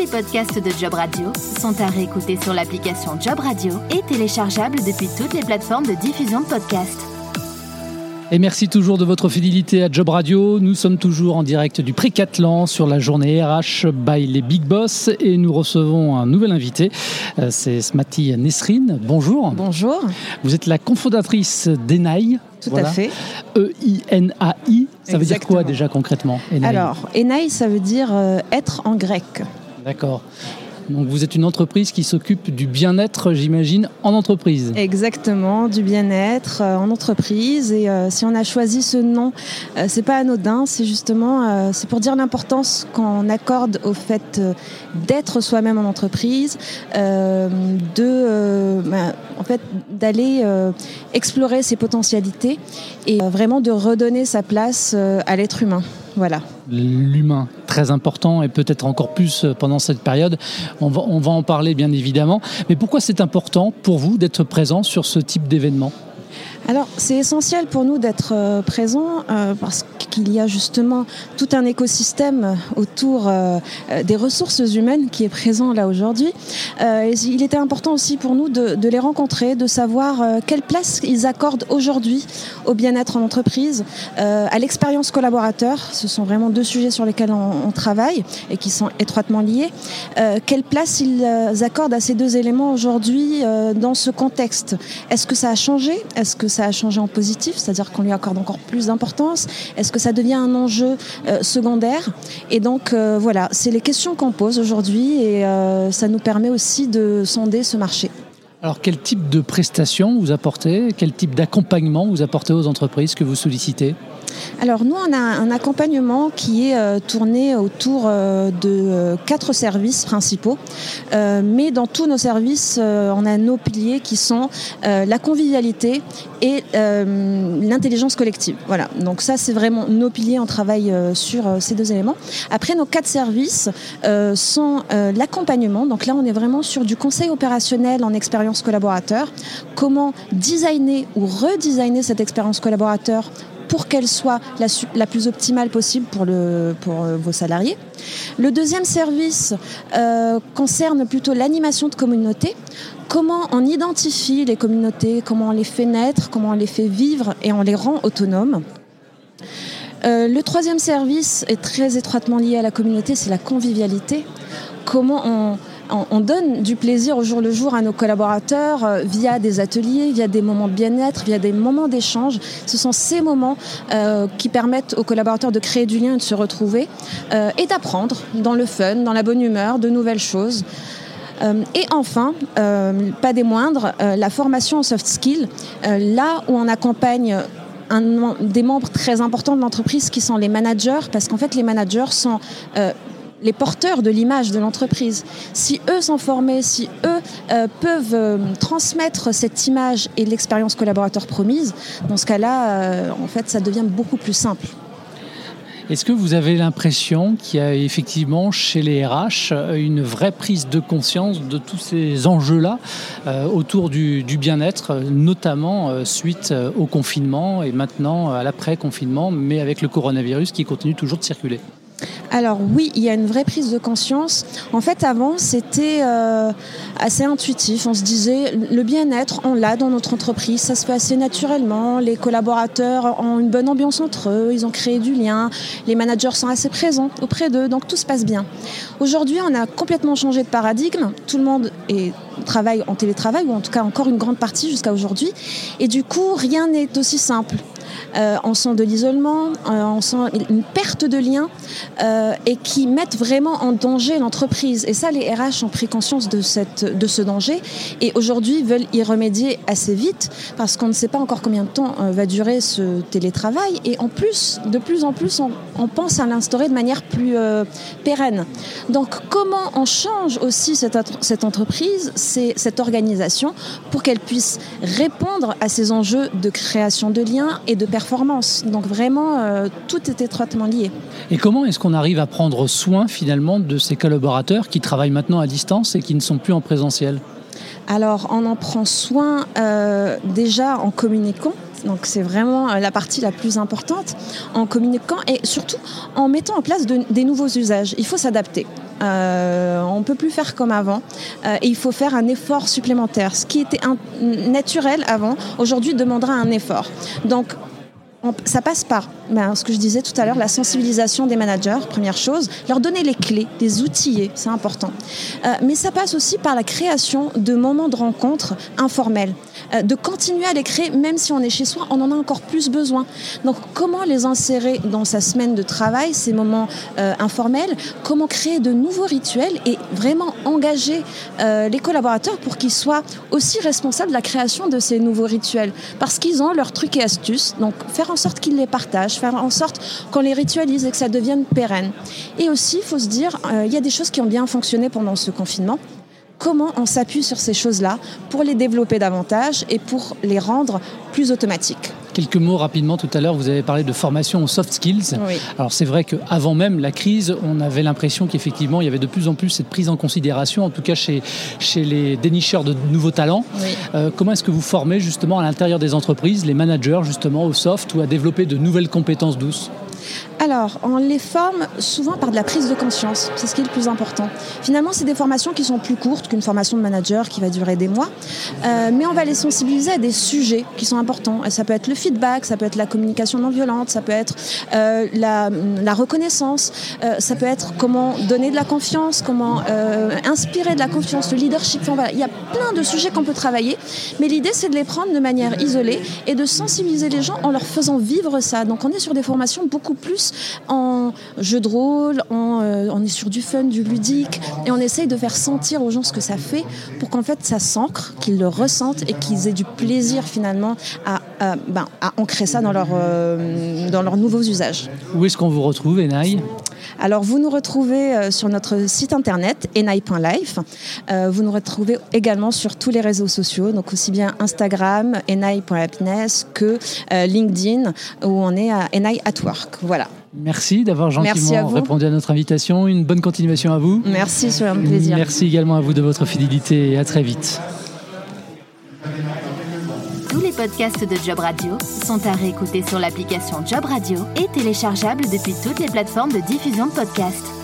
les podcasts de Job Radio sont à réécouter sur l'application Job Radio et téléchargeables depuis toutes les plateformes de diffusion de podcasts. Et merci toujours de votre fidélité à Job Radio. Nous sommes toujours en direct du Précathlon sur la journée RH by les Big Boss et nous recevons un nouvel invité. Euh, c'est Smati Nesrine. Bonjour. Bonjour. Vous êtes la cofondatrice d'ENAI. Tout à fait. E-I-N-A-I. Ça veut dire quoi déjà concrètement Alors, ENAI, ça veut dire euh, être en grec. D'accord. Donc vous êtes une entreprise qui s'occupe du bien-être, j'imagine, en entreprise. Exactement, du bien-être euh, en entreprise. Et euh, si on a choisi ce nom, euh, c'est pas anodin. C'est justement, c'est pour dire l'importance qu'on accorde au fait d'être soi-même en entreprise, de, ben, en fait, d'aller explorer ses potentialités et vraiment de redonner sa place à l'être humain. Voilà. L'humain, très important et peut-être encore plus pendant cette période. On va, on va en parler bien évidemment. Mais pourquoi c'est important pour vous d'être présent sur ce type d'événement? Alors, c'est essentiel pour nous d'être euh, présents euh, parce qu'il y a justement tout un écosystème autour euh, des ressources humaines qui est présent là aujourd'hui. il était important aussi pour nous de, les rencontrer, de savoir quelle place ils accordent aujourd'hui au bien-être en entreprise, à l'expérience collaborateur. Ce sont vraiment deux sujets sur lesquels on, travaille et qui sont étroitement liés. quelle place ils accordent à ces deux éléments aujourd'hui dans ce contexte? Est-ce que ça a changé? Est-ce que a changé en positif, c'est-à-dire qu'on lui accorde encore plus d'importance? Est-ce que ça devient un enjeu euh, secondaire? Et donc euh, voilà, c'est les questions qu'on pose aujourd'hui et euh, ça nous permet aussi de sonder ce marché. Alors quel type de prestations vous apportez? Quel type d'accompagnement vous apportez aux entreprises que vous sollicitez? Alors nous, on a un accompagnement qui est euh, tourné autour euh, de euh, quatre services principaux. mais dans tous nos services, on a nos piliers qui sont la convivialité et l'intelligence collective. Voilà, donc ça c'est vraiment nos piliers, on travaille sur ces deux éléments. Après, nos quatre services sont l'accompagnement. Donc là, on est vraiment sur du conseil opérationnel en expérience collaborateur. Comment designer ou redesigner cette expérience collaborateur pour qu'elle soit la, plus optimale possible pour, le, pour euh, vos salariés. Le deuxième service euh, concerne plutôt l'animation de communautés. Comment on identifie les communautés, comment on les fait naître, comment on les fait vivre et on les rend autonomes. Euh, le troisième service est très étroitement lié à la communauté, c'est la convivialité. Comment on, on, donne du plaisir au jour le jour à nos collaborateurs euh, via des ateliers, via des moments de bien-être, via des moments d'échange. Ce sont ces moments euh, qui permettent aux collaborateurs de créer du lien et de se retrouver euh, et d'apprendre dans le fun, dans la bonne humeur, de nouvelles choses. et enfin, pas des moindres, la formation en soft skills, là où on accompagne des membres très importants de l'entreprise qui sont les managers, parce qu'en fait les managers sont les porteurs de l'image de l'entreprise. Si eux sont formés, si eux euh, peuvent euh, transmettre cette image et l'expérience collaborateur promise, dans ce cas-là, euh, en fait, ça devient beaucoup plus simple. Est-ce que vous avez l'impression qu'il y a effectivement chez les RH une vraie prise de conscience de tous ces enjeux-là autour du, du bien-être, notamment suite au confinement et maintenant à l'après-confinement, mais avec le coronavirus qui continue toujours de circuler? Alors oui, il y a une vraie prise de conscience. En fait, avant, c'était euh, assez intuitif. On se disait, le bien-être, on l'a dans notre entreprise, ça se fait assez naturellement. Les collaborateurs ont une bonne ambiance entre eux, ils ont créé du lien, les managers sont assez présents auprès d'eux, donc tout se passe bien. Aujourd'hui, on a complètement changé de paradigme. Tout le monde travaille en télétravail, ou en tout cas encore une grande partie jusqu'à aujourd'hui. Et du coup, rien n'est aussi simple. Euh, on de l'isolement, euh, on sent une perte de lien euh, et qui mettent vraiment en danger l'entreprise. Et ça, les RH ont pris conscience de, cette, de ce danger et aujourd'hui veulent y remédier assez vite parce qu'on ne sait pas encore combien de temps va durer ce télétravail. Et en plus, de plus en plus, on, pense à l'instaurer de manière plus pérenne. Donc, comment on change aussi cette, cette entreprise, cette organisation, pour qu'elle puisse répondre à ces enjeux de création de liens et de performance. Donc vraiment, euh, tout est étroitement lié. Et comment est-ce qu'on arrive à prendre soin finalement de ces collaborateurs qui travaillent maintenant à distance et qui ne sont plus en présentiel? Alors, on en prend soin euh, déjà en communiquant Donc c'est vraiment la partie la plus importante en communiquant et surtout en mettant en place des nouveaux usages. Il faut s'adapter. Euh, on ne peut plus faire comme avant euh, et il faut faire un effort supplémentaire. Ce qui était naturel avant, aujourd'hui demandera un effort. Donc ça passe par ben, ce que je disais tout à l'heure, la sensibilisation des managers, première chose, leur donner les clés, les outiller, c'est important. Euh, mais ça passe aussi par la création de moments de rencontre informels. Euh, de continuer à les créer, même si on est chez soi, on en a encore plus besoin. Donc comment les insérer dans sa semaine de travail, ces moments euh, informels, comment créer de nouveaux rituels et vraiment engager les collaborateurs pour qu'ils soient aussi responsables de la création de ces nouveaux rituels, parce qu'ils ont leurs trucs et astuces, donc faire en sorte qu'ils les partagent, faire en sorte qu'on les ritualise et que ça devienne pérenne. Et aussi, il faut se dire, il y a des choses qui ont bien fonctionné pendant ce confinement comment on s'appuie sur ces choses-là pour les développer davantage et pour les rendre plus automatiques? Quelques mots rapidement tout à l'heure, vous avez parlé de formation aux soft skills. Alors c'est vrai qu'avant même la crise, on avait l'impression qu'effectivement il y avait de plus en plus cette prise en considération, en tout cas chez, chez les dénicheurs de nouveaux talents. Euh, comment est-ce que vous formez justement à l'intérieur des entreprises les managers justement au soft ou à développer de nouvelles compétences douces? Alors, on les forme souvent par de la prise de conscience, c'est ce qui est le plus important. Finalement, c'est des formations qui sont plus courtes qu'une formation de manager qui va durer des mois, euh, mais on va les sensibiliser à des sujets qui sont importants. ça peut être le feedback, ça peut être la communication non violente, ça peut être euh, la, reconnaissance, euh, ça peut être comment donner de la confiance, comment inspirer de la confiance, le leadership. il y a plein de sujets qu'on peut travailler, mais l'idée, c'est de les prendre de manière isolée et de sensibiliser les gens en leur faisant vivre ça. Donc, on est sur des formations beaucoup plus en jeu de rôle, euh, on est sur du fun, du ludique, et on essaye de faire sentir aux gens ce que ça fait pour qu'en fait ça s'ancre, qu'ils le ressentent et qu'ils aient du plaisir finalement à, ben, ancrer ça dans, leur, euh, dans leurs nouveaux usages. Où est-ce qu'on vous retrouve, Enaï? Alors, vous nous retrouvez euh, sur notre site internet enai.life. vous nous retrouvez également sur tous les réseaux sociaux, donc aussi bien Instagram, enai.happiness que LinkedIn, où on est à enai at work. Voilà. Merci d'avoir gentiment répondu à notre invitation. Une bonne continuation à vous. Merci, c'est un plaisir. Merci également à vous de votre fidélité et à très vite. Tous les podcasts de Job Radio sont à réécouter sur l'application Job Radio et téléchargeables depuis toutes les plateformes de diffusion de podcasts.